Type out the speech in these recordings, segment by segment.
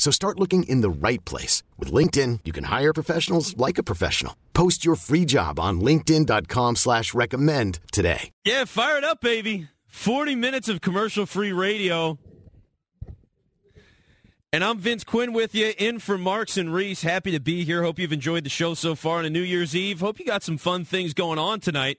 So start looking in the right place. With LinkedIn, you can hire professionals like a professional. Post your free job on linkedin.com slash recommend today. Yeah, fire it up, baby. 40 minutes of commercial-free radio. And I'm Vince Quinn with you, in for Marks and Reese. Happy to be here. Hope you've enjoyed the show so far on a New Year's Eve. Hope you got some fun things going on tonight.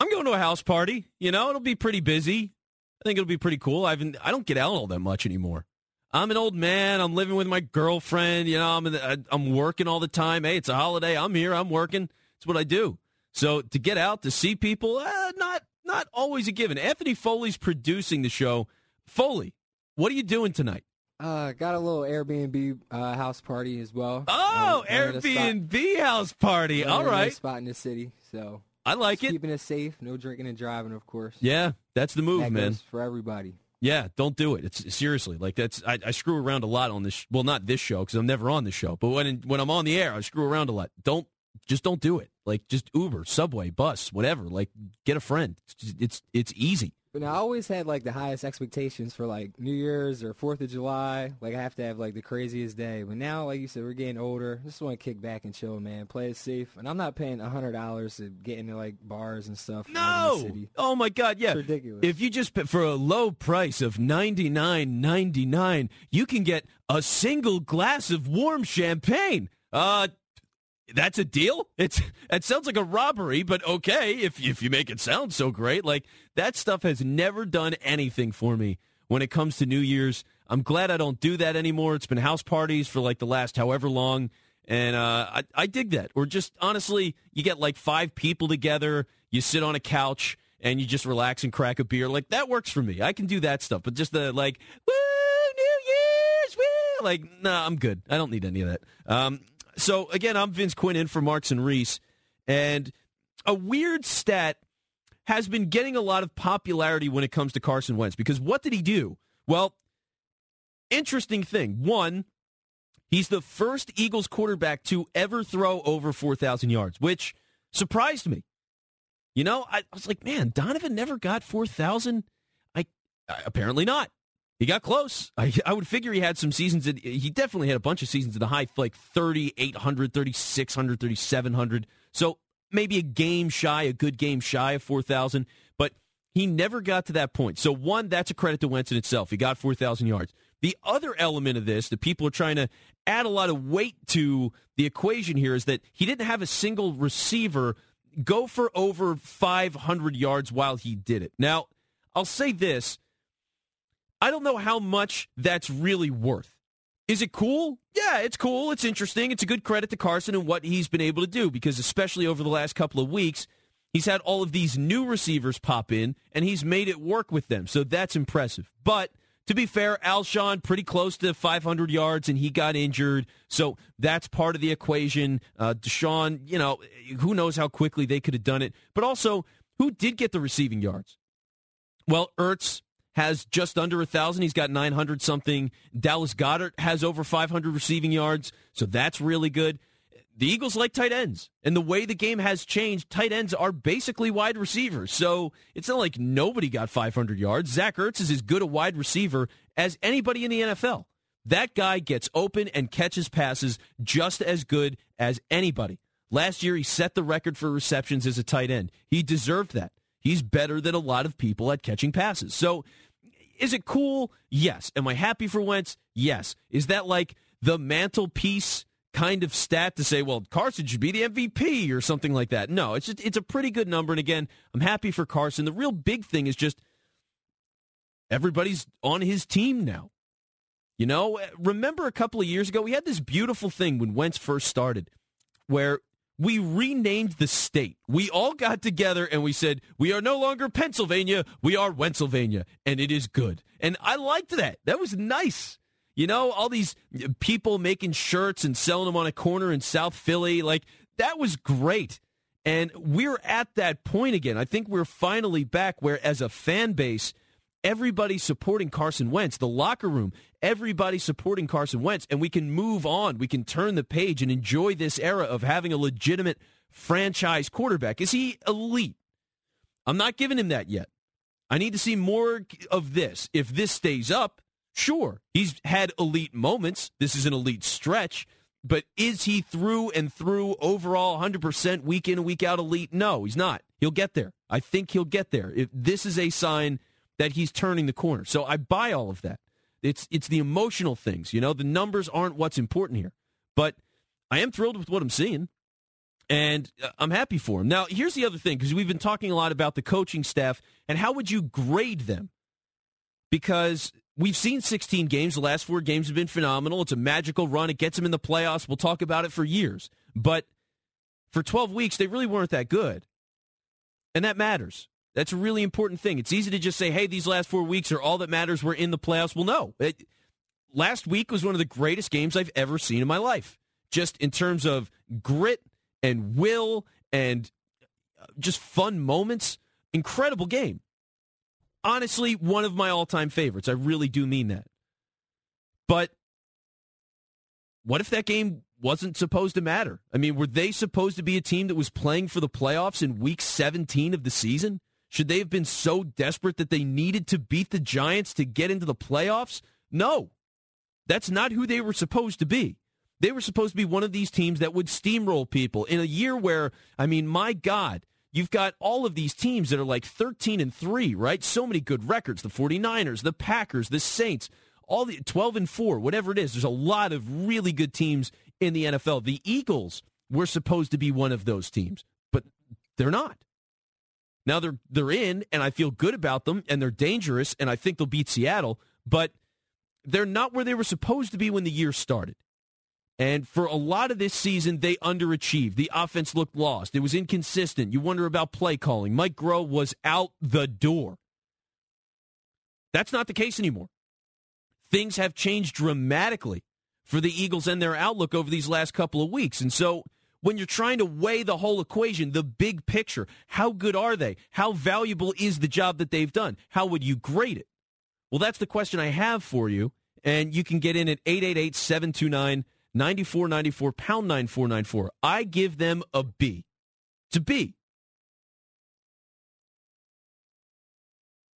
I'm going to a house party. You know, it'll be pretty busy. I think it'll be pretty cool. I haven't, I don't get out all that much anymore. I'm an old man. I'm living with my girlfriend. You know, I'm I'm working all the time. Hey, it's a holiday. I'm here. I'm working. It's what I do. So to get out to see people, uh, not not always a given. Anthony Foley's producing the show. Foley, what are you doing tonight? Uh, got a little Airbnb uh, house party as well. Oh, um, Airbnb house party. All right, spot in the city. So I like it. Keeping it safe, no drinking and driving, of course. Yeah, that's the move, that man. for everybody. Yeah, don't do it. It's seriously like that's. I, I screw around a lot on this. Well, not this show because I'm never on the show. But when when I'm on the air, I screw around a lot. Don't just don't do it. Like just Uber, Subway, bus, whatever. Like get a friend. It's it's, it's easy. But I always had like the highest expectations for like New Year's or Fourth of July. Like I have to have like the craziest day. But now, like you said, we're getting older. Just want to kick back and chill, man. Play it safe. And I'm not paying a hundred dollars to get into like bars and stuff. No. Oh my God, yeah. It's ridiculous. If you just for a low price of ninety nine ninety nine, you can get a single glass of warm champagne. Uh, that's a deal. It's it sounds like a robbery, but okay if if you make it sound so great. Like that stuff has never done anything for me when it comes to New Year's. I'm glad I don't do that anymore. It's been house parties for like the last however long, and uh, I I dig that. Or just honestly, you get like five people together, you sit on a couch and you just relax and crack a beer. Like that works for me. I can do that stuff. But just the like, woo, New Year's, woo, like, nah, I'm good. I don't need any of that. Um, so again, I'm Vince Quinn in for Marks and Reese, and a weird stat has been getting a lot of popularity when it comes to Carson Wentz because what did he do? Well, interesting thing. One, he's the first Eagles quarterback to ever throw over 4,000 yards, which surprised me. You know, I, I was like, man, Donovan never got 4,000. I, I apparently not. He got close. I, I would figure he had some seasons. That, he definitely had a bunch of seasons in the high, like 3,800, 3,600, 3,700. So maybe a game shy, a good game shy of 4,000. But he never got to that point. So, one, that's a credit to Wentz in itself. He got 4,000 yards. The other element of this that people are trying to add a lot of weight to the equation here is that he didn't have a single receiver go for over 500 yards while he did it. Now, I'll say this I don't know how much that's really worth. Is it cool? Yeah, it's cool. It's interesting. It's a good credit to Carson and what he's been able to do because, especially over the last couple of weeks, he's had all of these new receivers pop in and he's made it work with them. So that's impressive. But to be fair, Alshon pretty close to 500 yards and he got injured. So that's part of the equation. Uh, DeSean, you know, who knows how quickly they could have done it. But also, who did get the receiving yards? Well, Ertz has just under a thousand. He's got 900 something. Dallas Goedert has over 500 receiving yards, so that's really good. The Eagles like tight ends, and the way the game has changed, tight ends are basically wide receivers. So it's not like nobody got 500 yards. Zach Ertz is as good a wide receiver as anybody in the NFL. That guy gets open and catches passes just as good as anybody. Last year, he set the record for receptions as a tight end. He deserved that. He's better than a lot of people at catching passes. So is it cool? Yes. Am I happy for Wentz? Yes. Is that like the mantelpiece kind of stat to say, well, Carson should be the MVP or something like that? No, it's just it's a pretty good number. And again, I'm happy for Carson. The real big thing is just everybody's on his team now. You know, remember a couple of years ago, we had this beautiful thing when Wentz first started where we renamed the state. We all got together and we said, we are no longer Pennsylvania, we are Wennsylvania, and it is good. And I liked that. That was nice. You know, all these people making shirts and selling them on a corner in South Philly, like that was great. And we're at that point again. I think we're finally back where, as a fan base, everybody's supporting Carson Wentz. The locker room, everybody supporting Carson Wentz. And we can move on. We can turn the page and enjoy this era of having a legitimate franchise quarterback. Is he elite? I'm not giving him that yet. I need to see more of this. If this stays up, sure, he's had elite moments. This is an elite stretch. But is he through and through overall 100% week in week out elite? No, he's not. He'll get there. I think he'll get there. If this is a sign that he's turning the corner. So I buy all of that. It's it's the emotional things, you know. The numbers aren't what's important here. But I am thrilled with what I'm seeing. And uh, I'm happy for him. Now, here's the other thing because we've been talking a lot about the coaching staff and how would you grade them? Because We've seen 16 games. The last four games have been phenomenal. It's a magical run. It gets them in the playoffs. We'll talk about it for years. But for 12 weeks, they really weren't that good. And that matters. That's a really important thing. It's easy to just say, hey, these last four weeks are all that matters. We're in the playoffs. Well, no. It, last week was one of the greatest games I've ever seen in my life, just in terms of grit and will and uh, just fun moments. Incredible game honestly one of my all-time favorites. I really do mean that. But what if that game wasn't supposed to matter? I mean, were they supposed to be a team that was playing for the playoffs in week 17 of the season? Should they have been so desperate that they needed to beat the Giants to get into the playoffs? No. That's not who they were supposed to be. They were supposed to be one of these teams that would steamroll people in a year where, I mean, my God, You've got all of these teams that are like 13 and 3, right? So many good records. The 49ers, the Packers, the Saints, all the 12 and 4, whatever it is. There's a lot of really good teams in the NFL. The Eagles were supposed to be one of those teams, but they're not. Now they're they're in and I feel good about them and they're dangerous and I think they'll beat Seattle, but they're not where they were supposed to be when the year started. And for a lot of this season, they underachieved. The offense looked lost. It was inconsistent. You wonder about play calling. Mike Groh was out the door. That's not the case anymore. Things have changed dramatically for the Eagles and their outlook over these last couple of weeks. And so when you're trying to weigh the whole equation, the big picture, how good are they? How valuable is the job that they've done? How would you grade it? Well, that's the question I have for you. And you can get in at 888 729 9494, pound 9494. I give them a B. It's a B.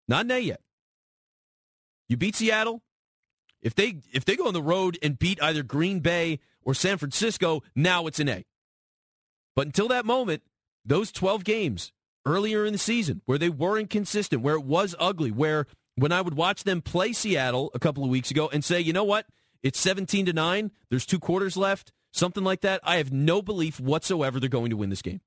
Not an A yet. You beat Seattle. If they if they go on the road and beat either Green Bay or San Francisco, now it's an A. But until that moment, those 12 games earlier in the season where they were inconsistent, where it was ugly, where when I would watch them play Seattle a couple of weeks ago and say, you know what? It's 17 to 9. There's two quarters left, something like that. I have no belief whatsoever they're going to win this game.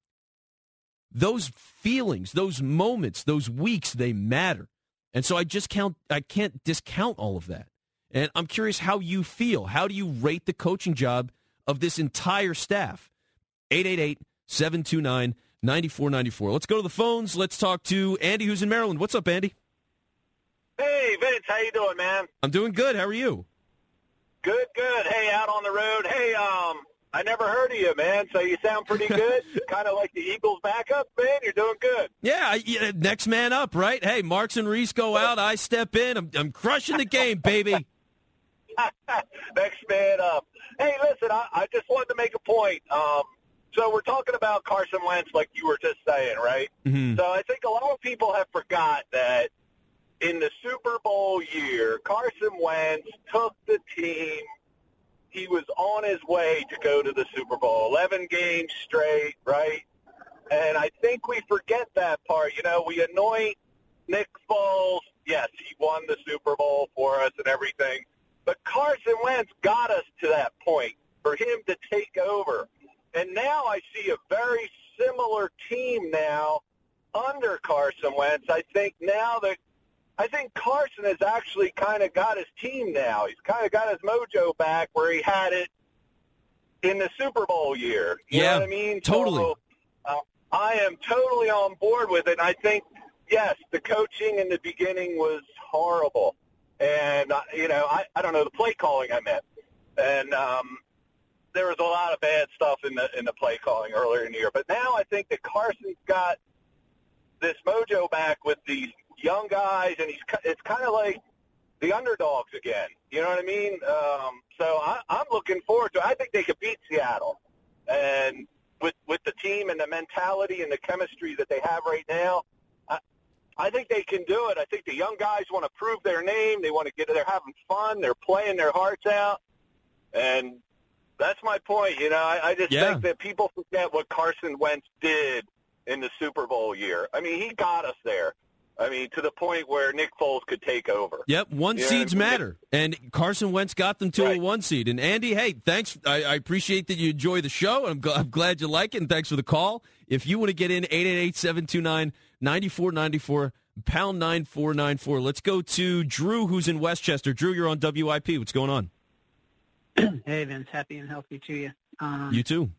Those feelings, those moments, those weeks, they matter. And so I just count I can't discount all of that. And I'm curious how you feel. How do you rate the coaching job of this entire staff? 888 729 9494. Let's go to the phones. Let's talk to Andy, who's in Maryland. What's up, Andy? Hey, Vince. How you doing, man? I'm doing good. How are you? Good, good. Hey, out on the road. Hey, um, I never heard of you, man. So you sound pretty good. kind of like the Eagles backup, man. You're doing good. Yeah, yeah, next man up, right? Hey, Marks and Reese go out. I step in. I'm, I'm crushing the game, baby. next man up. Hey, listen, I, I just wanted to make a point. Um, so we're talking about Carson Wentz, like you were just saying, right? Mm-hmm. So I think a lot of people have forgot that – in the Super Bowl year, Carson Wentz took the team. He was on his way to go to the Super Bowl, 11 games straight, right? And I think we forget that part. You know, we anoint Nick Foles. Yes, he won the Super Bowl for us and everything. But Carson Wentz got us to that point for him to take over. And now I see a very similar team now under Carson Wentz. I think now that I think Carson has actually kind of got his team now. He's kind of got his mojo back where he had it in the Super Bowl year. You yeah, know what I mean? Totally. So, uh, I am totally on board with it. And I think, yes, the coaching in the beginning was horrible. And, uh, you know, I, I don't know, the play calling I meant. And, um, there was a lot of bad stuff in the in the play calling earlier in the year, but now I think that Carson's got this mojo back with these young guys, and he's it's kind of like the underdogs again. You know what I mean? Um, so I, I'm looking forward to. I think they could beat Seattle, and with with the team and the mentality and the chemistry that they have right now, I, I think they can do it. I think the young guys want to prove their name. They want to get. They're having fun. They're playing their hearts out, and that's my point. You know, I, I just Yeah. think that people forget what Carson Wentz did in the Super Bowl year. I mean, he got us there. I mean, to the point where Nick Foles could take over. Yep, one Yeah, seeds I mean, matter, and Carson Wentz got them to a one seed. And Andy, hey, thanks. I, I appreciate that you enjoy the show. I'm, gl- I'm glad you like it, and thanks for the call. If you want to get in, 888-729-9494, pound nine four nine four. Let's go to Drew, who's in Westchester. Drew, you're on WIP. What's going on? Hey Vince, happy and healthy to you. Um, You too.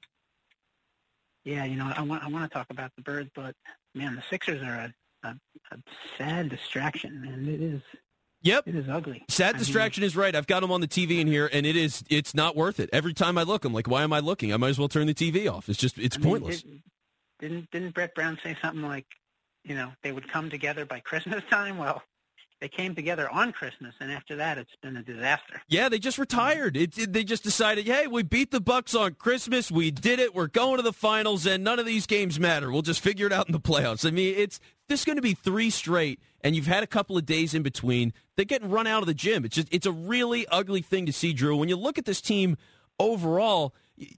yeah, you know, I want I want to talk about the birds, but man, the Sixers are a, a, a sad distraction, and It is Yep. it is ugly. Sad I mean, distraction is right. I've got them on the TV in here, and it is it's not worth it. Every time I look, I'm like, why am I looking? I might as well turn the TV off. It's just it's I mean, pointless. didn't, didn't didn't Brett Brown say something like, you know, they would come together by Christmas time? Well, they came together on Christmas, and after that, it's been a disaster. Yeah, they just retired. It, it- they just decided, hey, we beat the Bucks on Christmas. We did it. We're going to the finals, and none of these games matter. We'll just figure it out in the playoffs. I mean, it's this is going to be three straight, and you've had a couple of days in between. They're getting run out of the gym. It's just it's a really ugly thing to see, Drew. When you look at this team overall,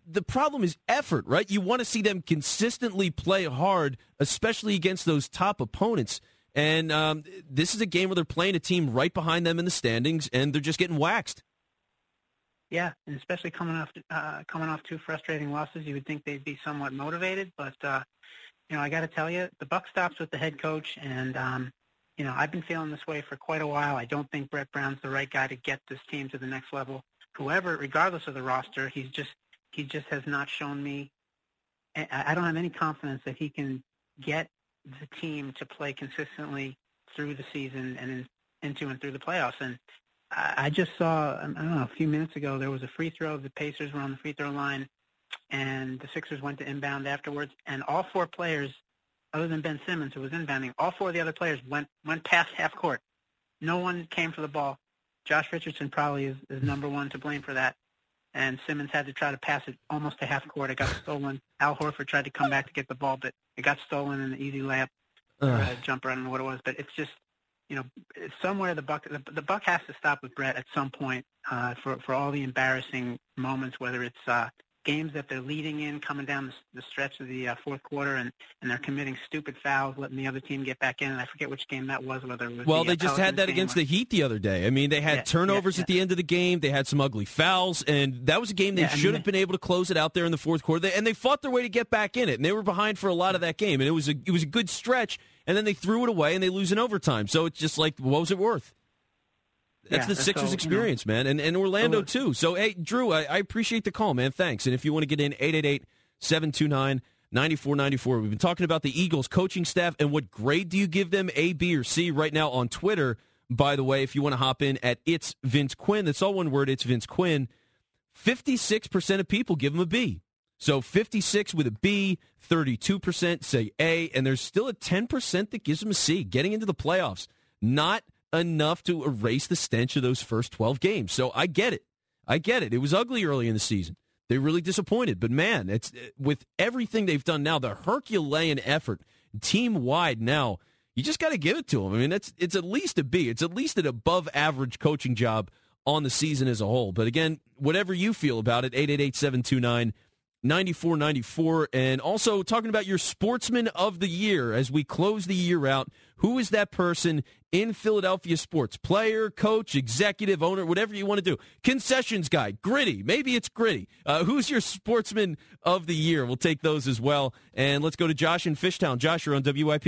the problem is effort, right? You want to see them consistently play hard, especially against those top opponents. And um, this is a game where they're playing a team right behind them in the standings, and they're just getting waxed. Yeah, and especially coming off uh, coming off two frustrating losses, you would think they'd be somewhat motivated. But uh, you know, I got to tell you, the buck stops with the head coach, and um, you know, I've been feeling this way for quite a while. I don't think Brett Brown's the right guy to get this team to the next level. Whoever, regardless of the roster, he's just he just has not shown me. I I don't have any confidence that he can get the team to play consistently through the season and in, into and through the playoffs. And I I just saw, um, I don't know, a few minutes ago, there was a free throw. The Pacers were on the free throw line, and the Sixers went to inbound afterwards. And all four players, other than Ben Simmons, who was inbounding, all four of the other players went went past half court. No one came for the ball. Josh Richardson probably is, is number one to blame for that. And Simmons had to try to pass it almost to half court. It got stolen. Al Horford tried to come back to get the ball, but it got stolen in an easy layup a jumper. I don't know what it was, but it's just you know somewhere the buck the, the buck has to stop with Brett at some point uh, for for all the embarrassing moments, whether it's uh, games that they're leading in, coming down the, the stretch of the uh, fourth quarter, and and they're committing stupid fouls, letting the other team get back in. And I forget which game that was. Whether it was Well, the, they just had that against the Heat the other day. I mean, they had Yeah, turnovers yeah, at the end of the game. They had some ugly fouls, and that was a game they Yeah, I mean, should have been able to close it out there in the fourth quarter. They, and they fought their way to get back in it, and they were behind for a lot of that game. And it was a it was a good stretch, and then they threw it away, and they lose in overtime. So it's just like, what was it worth? That's Yeah, the so, Sixers you know- experience, man, and and Orlando So- too. So hey, Drew, I, I appreciate the call, man. Thanks. And if you want to get in, 888-729-9494. We've been talking about the Eagles coaching staff and what grade do you give them, A, B, or C, right now on Twitter. By the way, if you want to hop in at it's Vince Quinn, that's all one word. It's Vince Quinn. Fifty-six percent of people give him a B. So 56 with a B, 32% say A, and there's still a 10% that gives them a C. Getting into the playoffs, not enough to erase the stench of those first 12 games. So I get it. I get it. It was ugly early in the season. They really disappointed, but man, it's uh, with everything they've done now, the Herculean effort, team wide now. You just got to give it to them. I mean, it's it's at least a B. It's at least an above average coaching job on the season as a whole. But again, whatever you feel about it, 888-729 9494 and also talking about your sportsman of the year as we close the year out who is that person in philadelphia sports player coach executive owner whatever you want to do concessions guy gritty maybe it's gritty uh, who's your sportsman of the year we'll take those as well and let's go to josh in fishtown josh you're on wip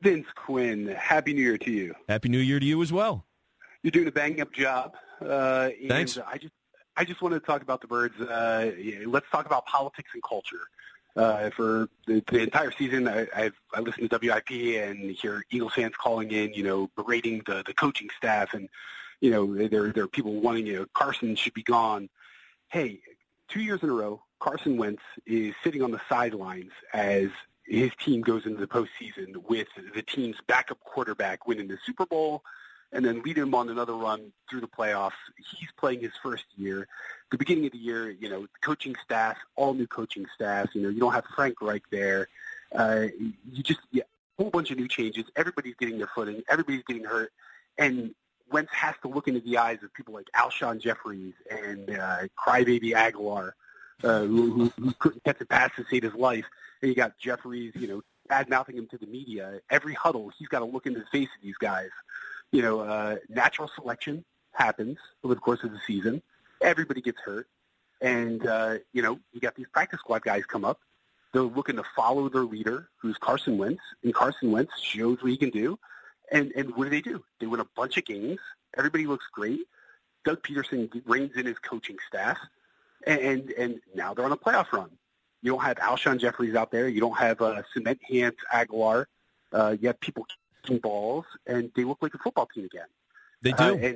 Vince Quinn, Happy New Year to you. happy new year to you as well You're doing a bang up job. Uh, Thanks. I just, I just wanted to talk about the birds. Uh, yeah, let's talk about politics and culture. Uh, for the, the entire season, I, I've I listened to WIP and hear Eagles fans calling in, you know, berating the the coaching staff, and you know, there there are people wanting, you know, Carson should be gone. Hey, two years in a row, Carson Wentz is sitting on the sidelines as his team goes into the postseason with the team's backup quarterback winning the Super Bowl and then leading him on another run through the playoffs. He's playing his first year. The beginning of the year, you know, coaching staff, all new coaching staff. You know, you don't have Frank Reich there. Uh, you just yeah, a whole bunch of new changes. Everybody's getting their footing. Everybody's getting hurt, and Wentz has to look into the eyes of people like Alshon Jeffries and uh, Crybaby Agholor, uh, who, who, who couldn't catch a pass to save his life. And you got Jeffries, you know, bad mouthing him to the media. Every huddle, he's got to look into the face of these guys. You know, uh, natural selection happens over the course of the season. Everybody gets hurt. And, uh, you know, you got these practice squad guys come up. They're looking to follow their leader, who's Carson Wentz. And Carson Wentz shows what he can do. And, and what do they do? They win a bunch of games. Everybody looks great. Doug Pederson reins in his coaching staff. And, and, and now they're on a playoff run. You don't have Alshon Jeffries out there. You don't have uh, Cement Hands Agholor. Uh, you have people kicking balls, and they look like a football team again. They do. Uh,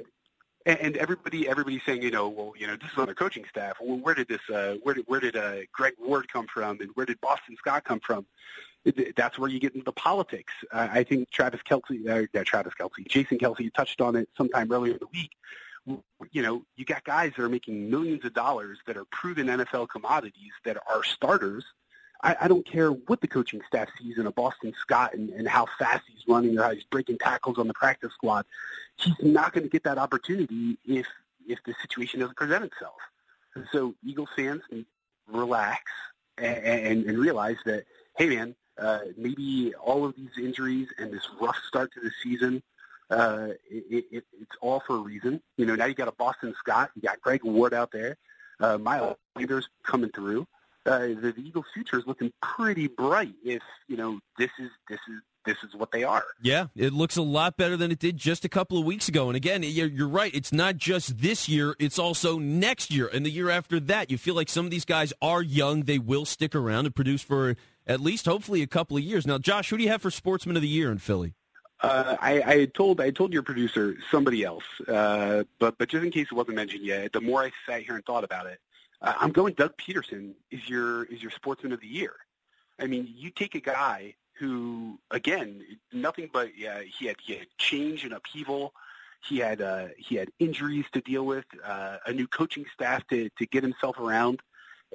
and, and everybody, everybody's saying, you know, well, you know, this is on the coaching staff. Well, where did this, uh, where did, where did uh, Greg Ward come from, and where did Boston Scott come from? That's where you get into the politics. Uh, I think Travis Kelce, uh, yeah, Travis Kelce, Jason Kelce touched on it sometime earlier in the week you know, you got guys that are making millions of dollars that are proven NFL commodities that are starters. I, I don't care what the coaching staff sees in a Boston Scott and, and how fast he's running or how he's breaking tackles on the practice squad. He's not going to get that opportunity if if the situation doesn't present itself. so Eagles fans relax and, and, and realize that, hey man, uh, maybe all of these injuries and this rough start to the season uh, it, it, it's all for a reason. You know, now you got a Boston Scott, you got Greg Ward out there, uh, Miles Sanders coming through. Uh, the, the Eagles' future is looking pretty bright. If you know this is this is this is what they are. Yeah, it looks a lot better than it did just a couple of weeks ago. And again, you're, you're, right. It's not just this year, it's also next year and the year after that. You feel like some of these guys are young. They will stick around and produce for at least, hopefully, a couple of years. Now, Josh, who do you have for Sportsman of the Year in Philly? Uh, I, I told I told your producer somebody else, uh, but but just in case it wasn't mentioned yet, the more I sat here and thought about it, uh, I'm going. Doug Pederson is your is your sportsman of the year. I mean, you take a guy who, again, nothing but yeah, he had he had change and upheaval. He had uh, he had injuries to deal with, uh, a new coaching staff to to get himself around,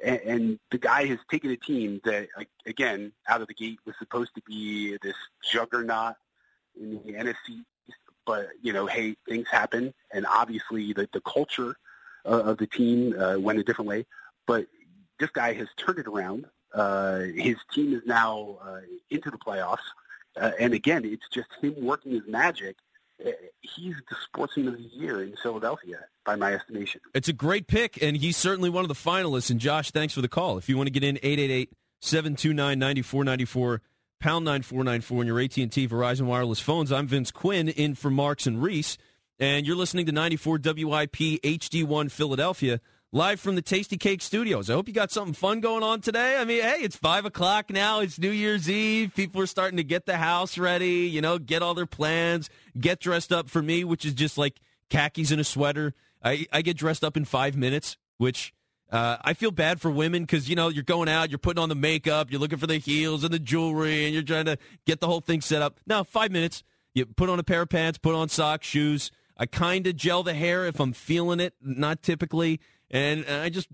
and, and the guy has taken a team that, again, out of the gate was supposed to be this juggernaut in the NFC. But you know, hey, things happen, and obviously the the culture uh, of the team uh, went a different way. But this guy has turned it around. Uh, his team is now uh, into the playoffs, and again, it's just him working his magic. He's the sportsman of the year in Philadelphia, by my estimation. It's a great pick, and he's certainly one of the finalists. And Josh, thanks for the call. If you want to get in, 888 729 9494 pound 9494 on your AT&T Verizon wireless phones. I'm Vince Quinn in for Marks and Reese, and you're listening to 94 WIP HD1 Philadelphia, live from the Tastykake Studios. I hope you got something fun going on today. I mean, hey, it's 5 o'clock now. It's New Year's Eve. People are starting to get the house ready, you know, get all their plans, get dressed up for me, which is just like khakis and a sweater. I, I get dressed up in five minutes, which uh, I feel bad for women because you know you're going out, you're putting on the makeup, you're looking for the heels and the jewelry, and you're trying to get the whole thing set up. Now, five minutes, you put on a pair of pants, put on socks, shoes. I kind of gel the hair if I'm feeling it, not typically, and I just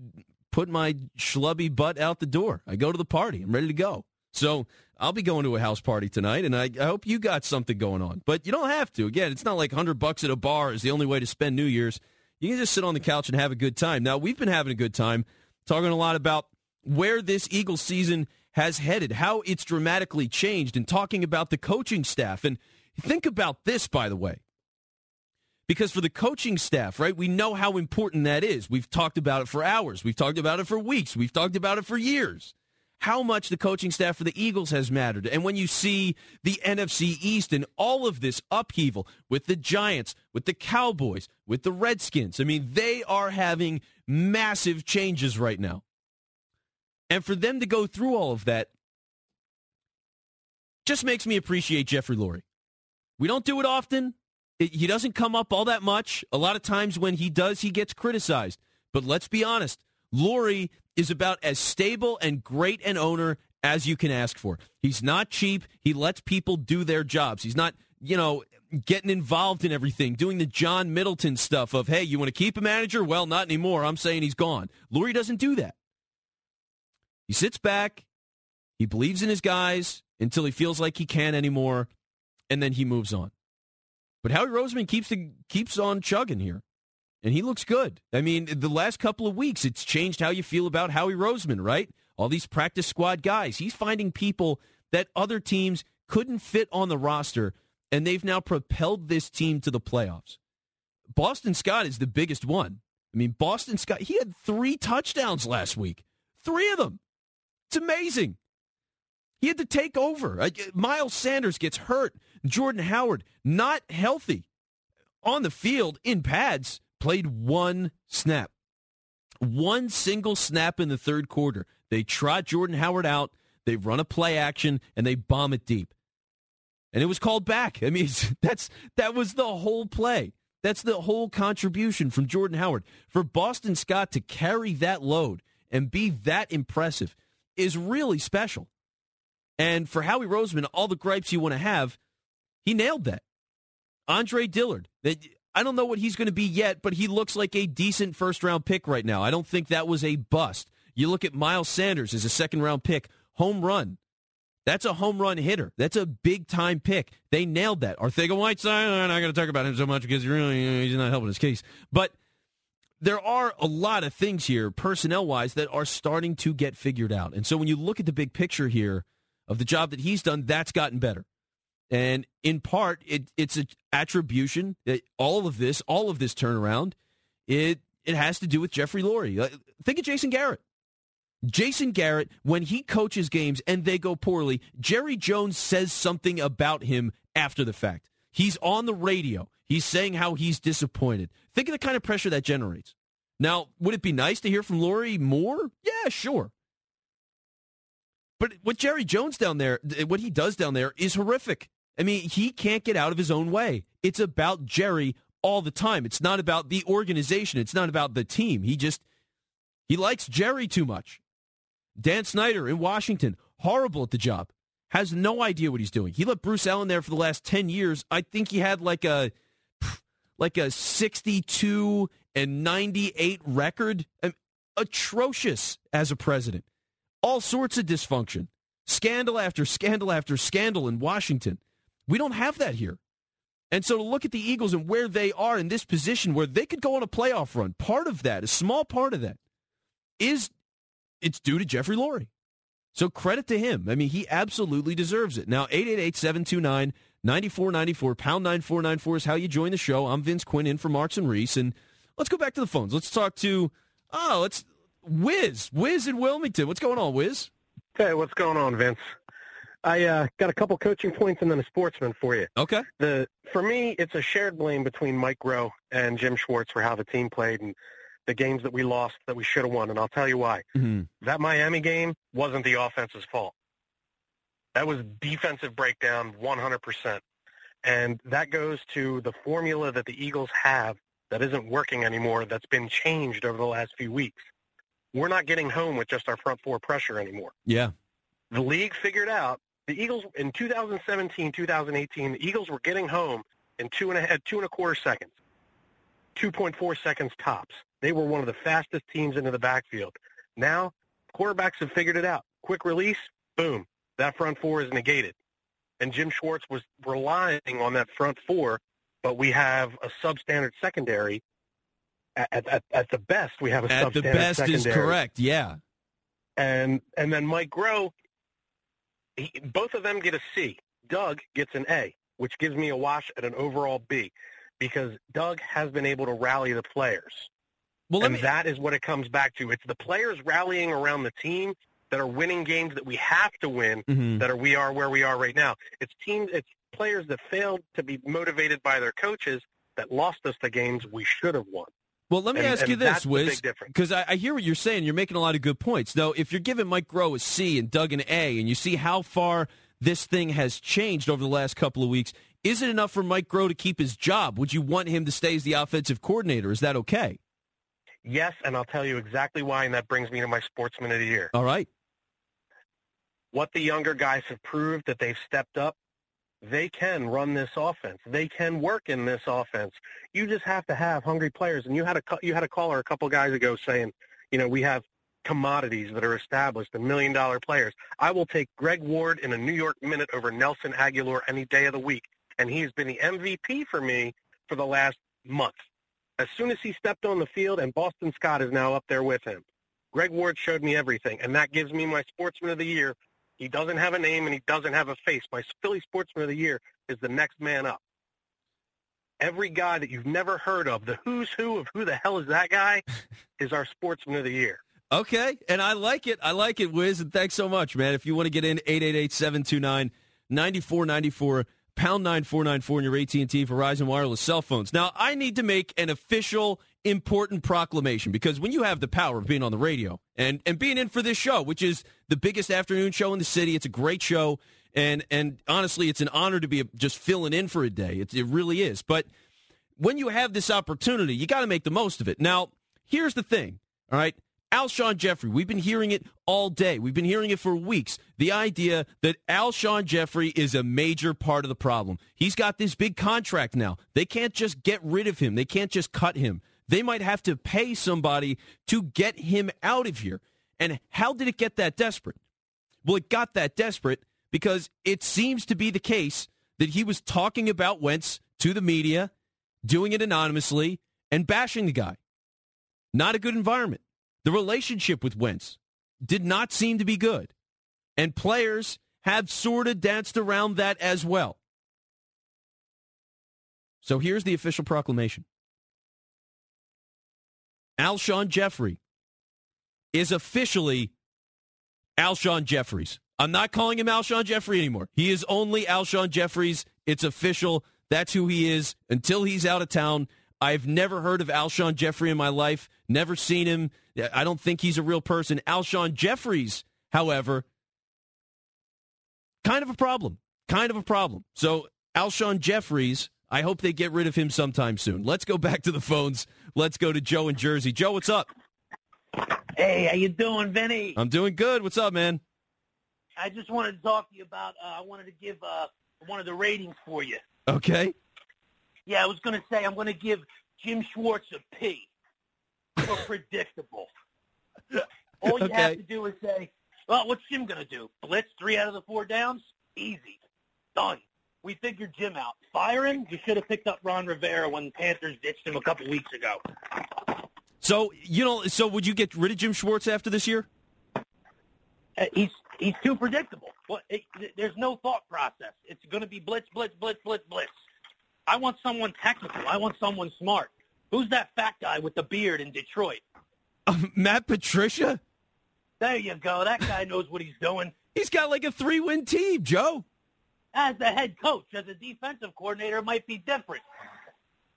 put my schlubby butt out the door. I go to the party. I'm ready to go. So I'll be going to a house party tonight, and I, I hope you got something going on. But you don't have to. Again, it's not like 100 bucks at a bar is the only way to spend New Year's. You can just sit on the couch and have a good time. Now, we've been having a good time talking a lot about where this Eagles season has headed, how it's dramatically changed, and talking about the coaching staff. And think about this, by the way. Because for the coaching staff, right, we know how important that is. We've talked about it for hours. We've talked about it for weeks. We've talked about it for years how much the coaching staff for the Eagles has mattered. And when you see the NFC East and all of this upheaval with the Giants, with the Cowboys, with the Redskins, I mean, they are having massive changes right now. And for them to go through all of that just makes me appreciate Jeffrey Lurie. We don't do it often. He doesn't come up all that much. A lot of times when he does, he gets criticized. But let's be honest, Lurie is about as stable and great an owner as you can ask for. He's not cheap. He lets people do their jobs. He's not, you know, getting involved in everything, doing the John Middleton stuff of, hey, you want to keep a manager? Well, not anymore. I'm saying he's gone. Lurie doesn't do that. He sits back, he believes in his guys until he feels like he can't anymore, and then he moves on. But Howie Roseman keeps the, keeps on chugging here, and he looks good. I mean, the last couple of weeks, it's changed how you feel about Howie Roseman, right? All these practice squad guys. He's finding people that other teams couldn't fit on the roster, and they've now propelled this team to the playoffs. Boston Scott is the biggest one. I mean, Boston Scott, he had three touchdowns last week, three of them. It's amazing. He had to take over. Miles Sanders gets hurt. Jordan Howard, not healthy. On the field, in pads, played one snap. One single snap in the third quarter. They trot Jordan Howard out, they run a play action, and they bomb it deep. And it was called back. I mean, that's that was the whole play. That's the whole contribution from Jordan Howard. For Boston Scott to carry that load and be that impressive is really special. And for Howie Roseman, all the gripes you want to have, he nailed that. Andre Dillard, I don't know what he's going to be yet, but he looks like a decent first round pick right now. I don't think that was a bust. You look at Miles Sanders as a second round pick, home run. That's a home run hitter. That's a big time pick. They nailed that. Arcega-Whiteside, I'm not going to talk about him so much because really uh, he's not helping his case. But there are a lot of things here, personnel wise, that are starting to get figured out. And so when you look at the big picture here of the job that he's done, that's gotten better. And in part, it, it's an attribution that all of this, all of this turnaround, it it has to do with Jeffrey Lurie. Think of Jason Garrett. Jason Garrett, when he coaches games and they go poorly, Jerry Jones says something about him after the fact. He's on the radio. He's saying how he's disappointed. Think of the kind of pressure that generates. Now, would it be nice to hear from Lurie more? Yeah, sure. But what Jerry Jones down there, what he does down there is horrific. I mean, he can't get out of his own way. It's about Jerry all the time. It's not about the organization. It's not about the team. He just, he likes Jerry too much. Dan Snyder in Washington, horrible at the job, has no idea what he's doing. He let Bruce Allen there for the last 10 years. I think he had like a, like a 62 and 98 record. Atrocious as a president. All sorts of dysfunction. Scandal after scandal after scandal in Washington. We don't have that here. And so to look at the Eagles and where they are in this position where they could go on a playoff run, part of that, a small part of that, is it's due to Jeffrey Lurie. So credit to him. I mean, he absolutely deserves it. Now, 888-729-9494, pound 9494 is how you join the show. I'm Vince Quinn in for Marks and Reese. And let's go back to the phones. Let's talk to, oh, let's, Wiz. Wiz in Wilmington. What's going on, Wiz? Hey, what's going on, Vince? I uh, got a couple coaching points and then a sportsman for you. Okay. The for me, it's a shared blame between Mike Groh and Jim Schwartz for how the team played and the games that we lost that we should have won, and I'll tell you why. Mm-hmm. That Miami game wasn't the offense's fault. That was defensive breakdown 100%. And that goes to the formula that the Eagles have that isn't working anymore that's been changed over the last few weeks. We're not getting home with just our front four pressure anymore. Yeah. The league figured out the Eagles in 2017, 2018, the Eagles were getting home in two and a, two and a quarter seconds, 2.4 seconds tops. They were one of the fastest teams into the backfield. Now, quarterbacks have figured it out. Quick release, boom, that front four is negated. And Jim Schwartz was relying on that front four, but we have a substandard secondary. At, at, at the best, we have a at substandard secondary. At the best secondary. is correct. Yeah. And and then Mike Groh, he, both of them get a C. Doug gets an A, which gives me a wash at an overall B, because Doug has been able to rally the players. Well, and me... that is what it comes back to. It's the players rallying around the team that are winning games that we have to win. Mm-hmm. That are we are where we are right now. It's teams. It's players that failed to be motivated by their coaches that lost us the games we should have won. Well, let me and, ask and you this, Wiz, because I, I, hear what you're saying. You're making a lot of good points. Though, if you're giving Mike Groh a C and Doug an A, and you see how far this thing has changed over the last couple of weeks, is it enough for Mike Groh to keep his job? Would you want him to stay as the offensive coordinator? Is that okay? Yes, and I'll tell you exactly why, and that brings me to my Sportsman of the Year. All right. What the younger guys have proved that they've stepped up, they can run this offense. They can work in this offense. You just have to have hungry players. And you had a you had a caller a couple guys ago saying, you know, we have commodities that are established, the million dollar players. I will take Greg Ward in a New York minute over Nelson Agholor any day of the week. And he's been the MVP for me for the last month. As soon as he stepped on the field, and Boston Scott is now up there with him. Greg Ward showed me everything, and that gives me my Sportsman of the Year. He doesn't have a name and he doesn't have a face. My Philly Sportsman of the Year is the next man up. Every guy that you've never heard of, the who's who of who the hell is that guy, is our Sportsman of the Year. Okay, and I like it. I like it, Wiz, and thanks so much, man. If you want to get in, 888-729-9494, pound 9494 on your AT&T Verizon wireless cell phones. Now, I need to make an official important proclamation because when you have the power of being on the radio and, and being in for this show, which is the biggest afternoon show in the city, it's a great show. And, and honestly, it's an honor to be just filling in for a day. It, it really is. But when you have this opportunity, you got to make the most of it. Now, here's the thing, all right? Alshon Jeffery, we've been hearing it all day. We've been hearing it for weeks. The idea that Alshon Jeffery is a major part of the problem. He's got this big contract now. They can't just get rid of him, they can't just cut him. They might have to pay somebody to get him out of here. And how did it get that desperate? Well, it got that desperate because it seems to be the case that he was talking about Wentz to the media, doing it anonymously, and bashing the guy. Not a good environment. The relationship with Wentz did not seem to be good. And players have sort of danced around that as well. So here's the official proclamation Alshon Jeffery is officially Alshon Jeffries. I'm not calling him Alshon Jeffery anymore. He is only Alshon Jeffries. It's official. That's who he is until he's out of town. I've never heard of Alshon Jeffery in my life, never seen him. I don't think he's a real person. Alshon Jeffries, however, kind of a problem. Kind of a problem. So, Alshon Jeffries, I hope they get rid of him sometime soon. Let's go back to the phones. Let's go to Joe in Jersey. Joe, what's up? Hey, how you doing, Vinny? I'm doing good. What's up, man? I just wanted to talk to you about. Uh, I wanted to give uh, one of the ratings for you. Okay. Yeah, I was going to say I'm going to give Jim Schwartz a P for predictable. All you Okay. have to do is say, "Well, what's Jim going to do? Blitz three out of the four downs? Easy, done." We figured Jim out. Fire him. You should have picked up Ron Rivera when the Panthers ditched him a couple weeks ago. So, you know, so would you get rid of Jim Schwartz after this year? Uh, he's he's too predictable. What? It, there's no thought process. It's going to be blitz, blitz, blitz, blitz, blitz. I want someone technical. I want someone smart. Who's that fat guy with the beard in Detroit? Matt Patricia? There you go. That guy knows what he's doing. He's got like a three win team, Joe. As the head coach, as a defensive coordinator, it might be different.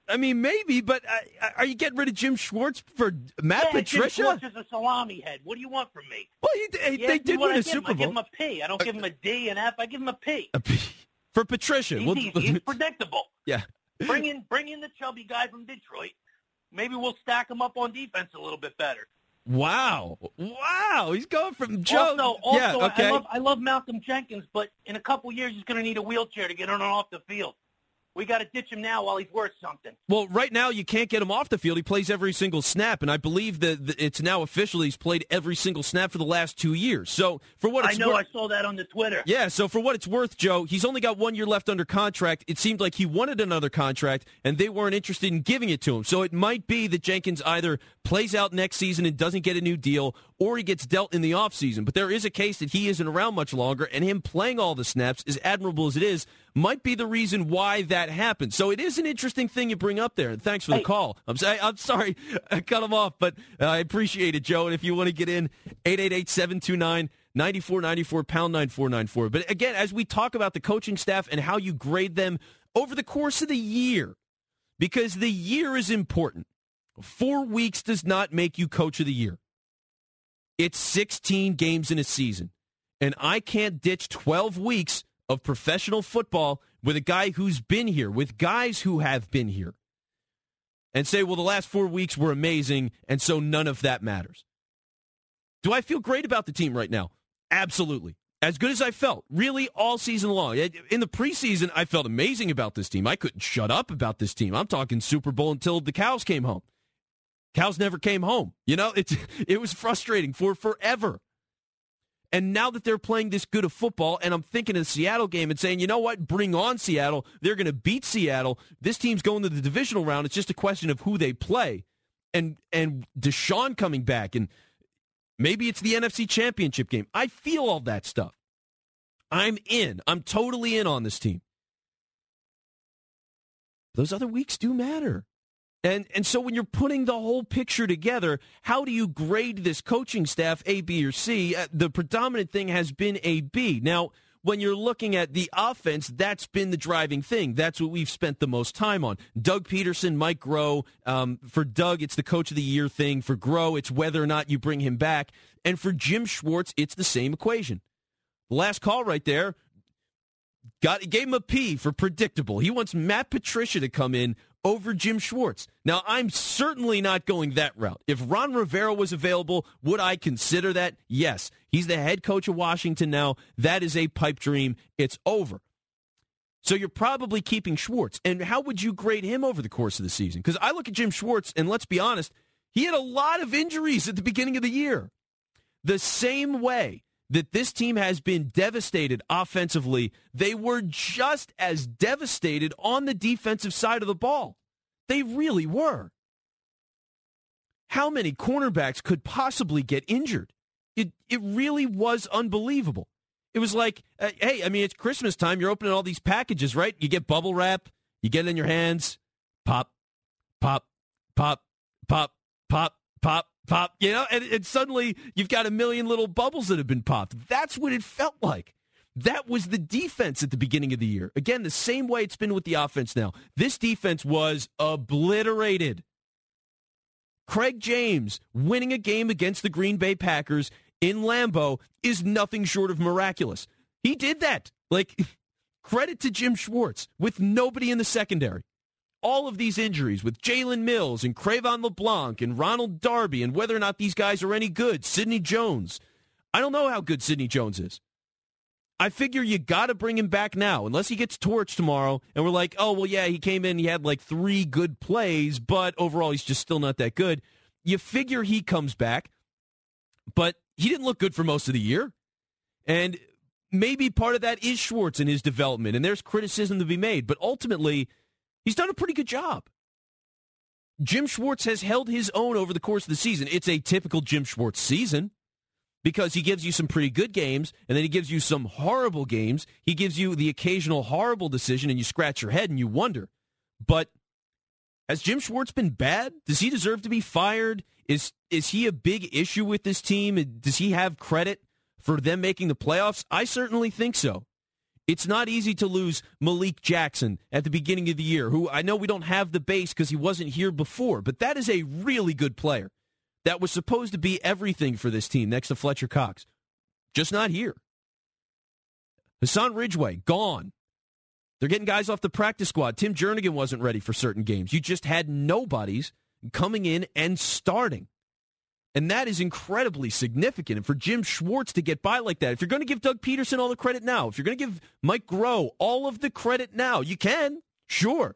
I mean, maybe, but uh, are you getting rid of Jim Schwartz for Matt yeah, Jim Patricia? Schwartz is a salami head. What do you want from me? Well, he, they, You they did win a. Super I give him a P. I don't give him a D and F. I give him a P. A P. For Patricia. He's, We'll- he's, he's predictable. yeah. Bring in, bring in the chubby guy from Detroit. Maybe we'll stack him up on defense a little bit better. Wow. Wow. He's going from Joe. Also, also yeah, okay. I love I love Malcolm Jenkins, but in a couple years he's going to need a wheelchair to get on and off the field. We got to ditch him now while he's worth something. Well, right now you can't get him off the field. He plays every single snap, and I believe that it's now officially he's played every single snap for the last two years. So for what I know worth, I saw that on the Twitter. yeah. So for what it's worth, Joe, he's only got one year left under contract. It seemed like he wanted another contract, and they weren't interested in giving it to him. So it might be that Jenkins either plays out next season and doesn't get a new deal, or he gets dealt in the offseason. But there is a case that he isn't around much longer, and him playing all the snaps, as admirable as it is, might be the reason why that happened. So it is an interesting thing you bring up there. And thanks for the Hey. call. I'm sorry, I'm sorry I cut him off, but uh, I appreciate it, Joe. And if you want to get in, 888-729 9494 pound 9494. But again, as we talk about the coaching staff and how you grade them over the course of the year, because the year is important. Four weeks does not make you coach of the year. It's 16 games in a season. And I can't ditch 12 weeks of professional football with a guy who's been here, with guys who have been here. and say, well, the last four weeks were amazing, and so none of that matters. Do I feel great about the team right now? Absolutely. As good as I felt, really, all season long. In the preseason, I felt amazing about this team. I couldn't shut up about this team. I'm talking Super Bowl until the cows came home. Cows never came home. You know, it, it was frustrating for forever. And now that they're playing this good of football, and I'm thinking of the Seattle game and saying, you know what, bring on Seattle. They're going to beat Seattle. This team's going to the divisional round. It's just a question of who they play. And and DeSean coming back, and maybe it's the NFC Championship game. I feel all that stuff. I'm in. I'm totally in on this team. Those other weeks do matter. And and so when you're putting the whole picture together, how do you grade this coaching staff A, B, or C? Uh, the predominant thing has been a B. Now, when you're looking at the offense, that's been the driving thing. That's what we've spent the most time on. Doug Pederson, Mike Groh. Um, for Doug, it's the coach of the year thing. For Groh, it's whether or not you bring him back. And for Jim Schwartz, it's the same equation. The last call right there got gave him a P for predictable. He wants Matt Patricia to come in over Jim Schwartz. Now, I'm certainly not going that route. If Ron Rivera was available, would I consider that? Yes. He's the head coach of Washington now. That is a pipe dream. It's over. So you're probably keeping Schwartz. And how would you grade him over the course of the season? Because I look at Jim Schwartz, and let's be honest, he had a lot of injuries at the beginning of the year. The same way that this team has been devastated offensively, they were just as devastated on the defensive side of the ball. They really were. How many cornerbacks could possibly get injured? It, it really was unbelievable. It was like, uh, hey, I mean, it's Christmas time. You're opening all these packages, right? You get bubble wrap, you get it in your hands, pop, pop, pop, pop, pop, pop, pop, you know, and, and suddenly you've got a million little bubbles that have been popped. That's what it felt like. That was the defense at the beginning of the year. Again, the same way it's been with the offense now. This defense was obliterated. Craig James winning a game against the Green Bay Packers in Lambeau is nothing short of miraculous. He did that. Like, credit to Jim Schwartz with nobody in the secondary all of these injuries with Jalen Mills and Cre'Von LeBlanc and Ronald Darby and whether or not these guys are any good. Sidney Jones. I don't know how good Sidney Jones is. I figure you got to bring him back now, unless he gets torched tomorrow. And we're like, oh, well, yeah, he came in, he had like three good plays, but overall, he's just still not that good. You figure he comes back, but he didn't look good for most of the year. And maybe part of that is Schwartz and his development, and there's criticism to be made. But ultimately, He's done a pretty good job. Jim Schwartz has held his own over the course of the season. It's a typical Jim Schwartz season because he gives you some pretty good games and then he gives you some horrible games. He gives you the occasional horrible decision and you scratch your head and you wonder. But has Jim Schwartz been bad? Does he deserve to be fired? Is is he a big issue with this team? Does he have credit for them making the playoffs? I certainly think so. It's not easy to lose Malik Jackson at the beginning of the year, who I know we don't have the base because he wasn't here before, but that is a really good player that was supposed to be everything for this team next to Fletcher Cox. Just not here. Hassan Ridgeway, gone. They're getting guys off the practice squad. Tim Jernigan wasn't ready for certain games. You just had nobodies coming in and starting. And that is incredibly significant. And for Jim Schwartz to get by like that, if you're going to give Doug Pederson all the credit now, if you're going to give Mike Groh all of the credit now, you can, sure.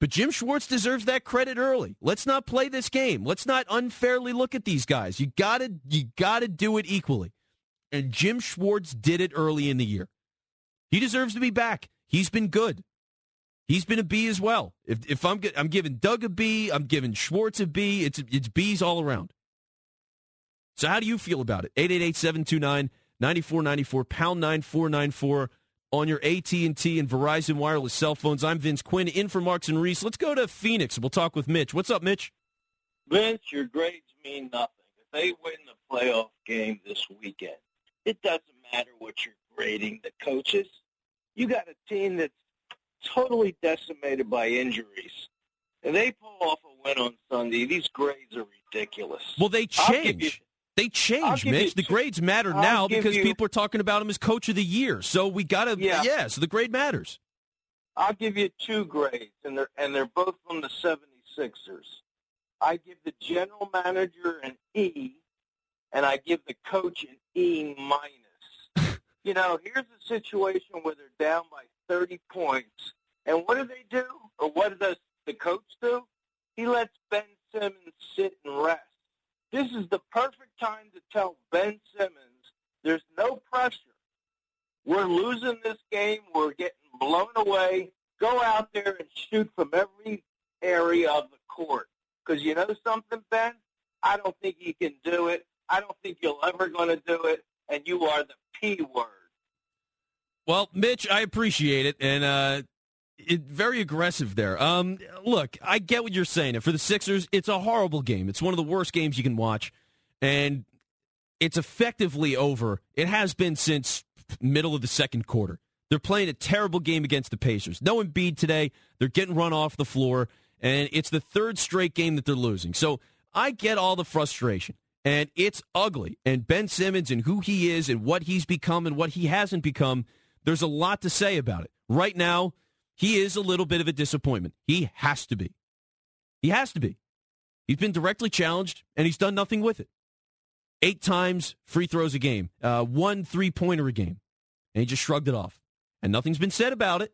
But Jim Schwartz deserves that credit early. Let's not play this game. Let's not unfairly look at these guys. You gotta you gotta do it equally. And Jim Schwartz did it early in the year. He deserves to be back. He's been good. He's been a B as well. If if I'm I'm giving Doug a B, I'm giving Schwartz a B. It's it's B's all around. So how do you feel about it? 888-729-9494 pound 9494 on your AT&T and Verizon wireless cell phones. I'm Vince Quinn in for Marks and Reese. Let's go to Phoenix. We'll talk with Mitch. What's up, Mitch? Vince, your grades mean nothing. If they win the playoff game this weekend, it doesn't matter what you're grading the coaches. You got a team that's totally decimated by injuries. And they pull off a win on Sunday. These grades are ridiculous. Well, they change. They change, Mitch. the grades matter I'll now because you, people are talking about him as coach of the year. So we got to, yeah. yeah. So the grade matters. I'll give you two grades, and they're and they're both from the Sixers. I give the general manager an E, and I give the coach an E minus. you know, here's a situation where they're down by 30 points, and what do they do? Or what does the coach do? He lets Ben Simmons sit and rest. This is the perfect time to tell Ben Simmons there's no pressure. We're losing this game. We're getting blown away. Go out there and shoot from every area of the court. Because you know something, Ben? I don't think you can do it. I don't think you're ever going to do it. And you are the P word. Well, Mitch, I appreciate it. And uh, it, very aggressive there. Um, look, I get what you're saying. For the Sixers, it's a horrible game. It's one of the worst games you can watch, and it's effectively over. It has been since middle of the second quarter. They're playing a terrible game against the Pacers. No Embiid today. They're getting run off the floor, and it's the third straight game that they're losing. So I get all the frustration, and it's ugly. And Ben Simmons and who he is and what he's become and what he hasn't become, there's a lot to say about it. Right now, he is a little bit of a disappointment. He has to be. He has to be. He's been directly challenged, and he's done nothing with it. Eight times free throws a game, uh, one three pointer a game, and he just shrugged it off. And nothing's been said about it.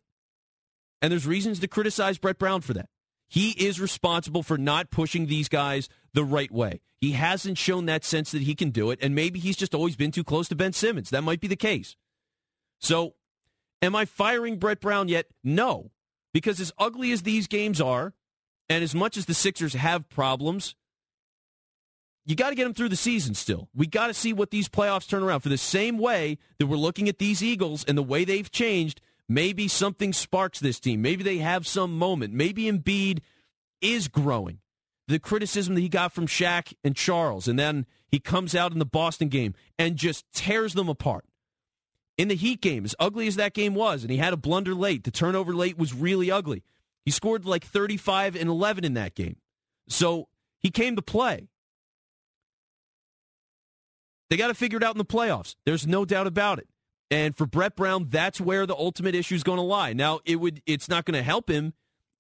And there's reasons to criticize Brett Brown for that. He is responsible for not pushing these guys the right way. He hasn't shown that sense that he can do it, and maybe he's just always been too close to Ben Simmons. That might be the case. So Am I firing Brett Brown yet? No. Because as ugly as these games are, and as much as the Sixers have problems, you got to get them through the season still. We got to see what these playoffs turn around. For the same way that we're looking at these Eagles and the way they've changed, maybe something sparks this team. Maybe they have some moment. Maybe Embiid is growing. The criticism that he got from Shaq and Charles, and then he comes out in the Boston game and just tears them apart in the Heat game, as ugly as that game was, and he had a blunder late. The turnover late was really ugly. He scored like 35 and 11 in that game. So he came to play. They got to figure it out in the playoffs. There's no doubt about it. And for Brett Brown, that's where the ultimate issue is going to lie. Now, it would it's not going to help him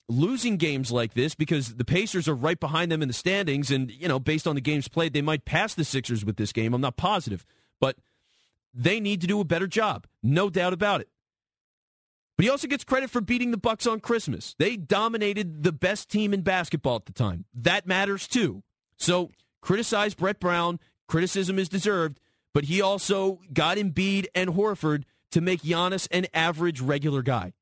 losing games like this because the Pacers are right behind them in the standings and, you know, based on the games played, they might pass the Sixers with this game. I'm not positive. But they need to do a better job. No doubt about it. But he also gets credit for beating the Bucks on Christmas. They dominated the best team in basketball at the time. That matters too. So criticize Brett Brown. Criticism is deserved, but he also got Embiid and Horford to make Giannis an average regular guy.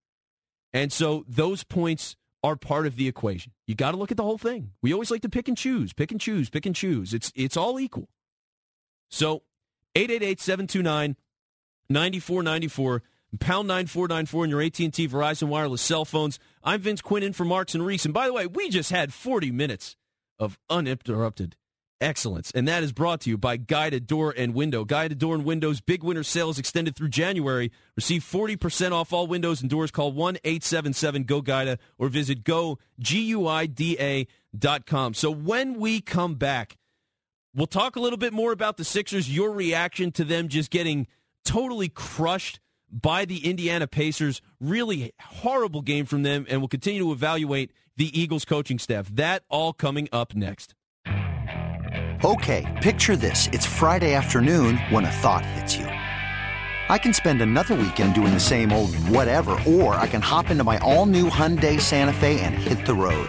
And so those points are part of the equation. You got to look at the whole thing. We always like to pick and choose, pick and choose, pick and choose. It's it's all equal. So 888-729-9494, pound 9494 in your AT&T Verizon wireless cell phones. I'm Vince Quinn in for Marks and Reese. And by the way, we just had 40 minutes of uninterrupted excellence. And that is brought to you by Guida Door and Window. Guida Door and Windows big winter sales extended through January. Receive 40% off all windows and doors. Call 1-877-GO-GUIDA or visit go, G-U-I-D-A dot com. So when we come back, We'll talk a little bit more about the Sixers, your reaction to them just getting totally crushed by the Indiana Pacers. Really horrible game from them, and we'll continue to evaluate the Eagles coaching staff. That all coming up next. Okay, picture this. It's Friday afternoon when a thought hits you. I can spend another weekend doing the same old whatever, or I can hop into my all new Hyundai Santa Fe and hit the road.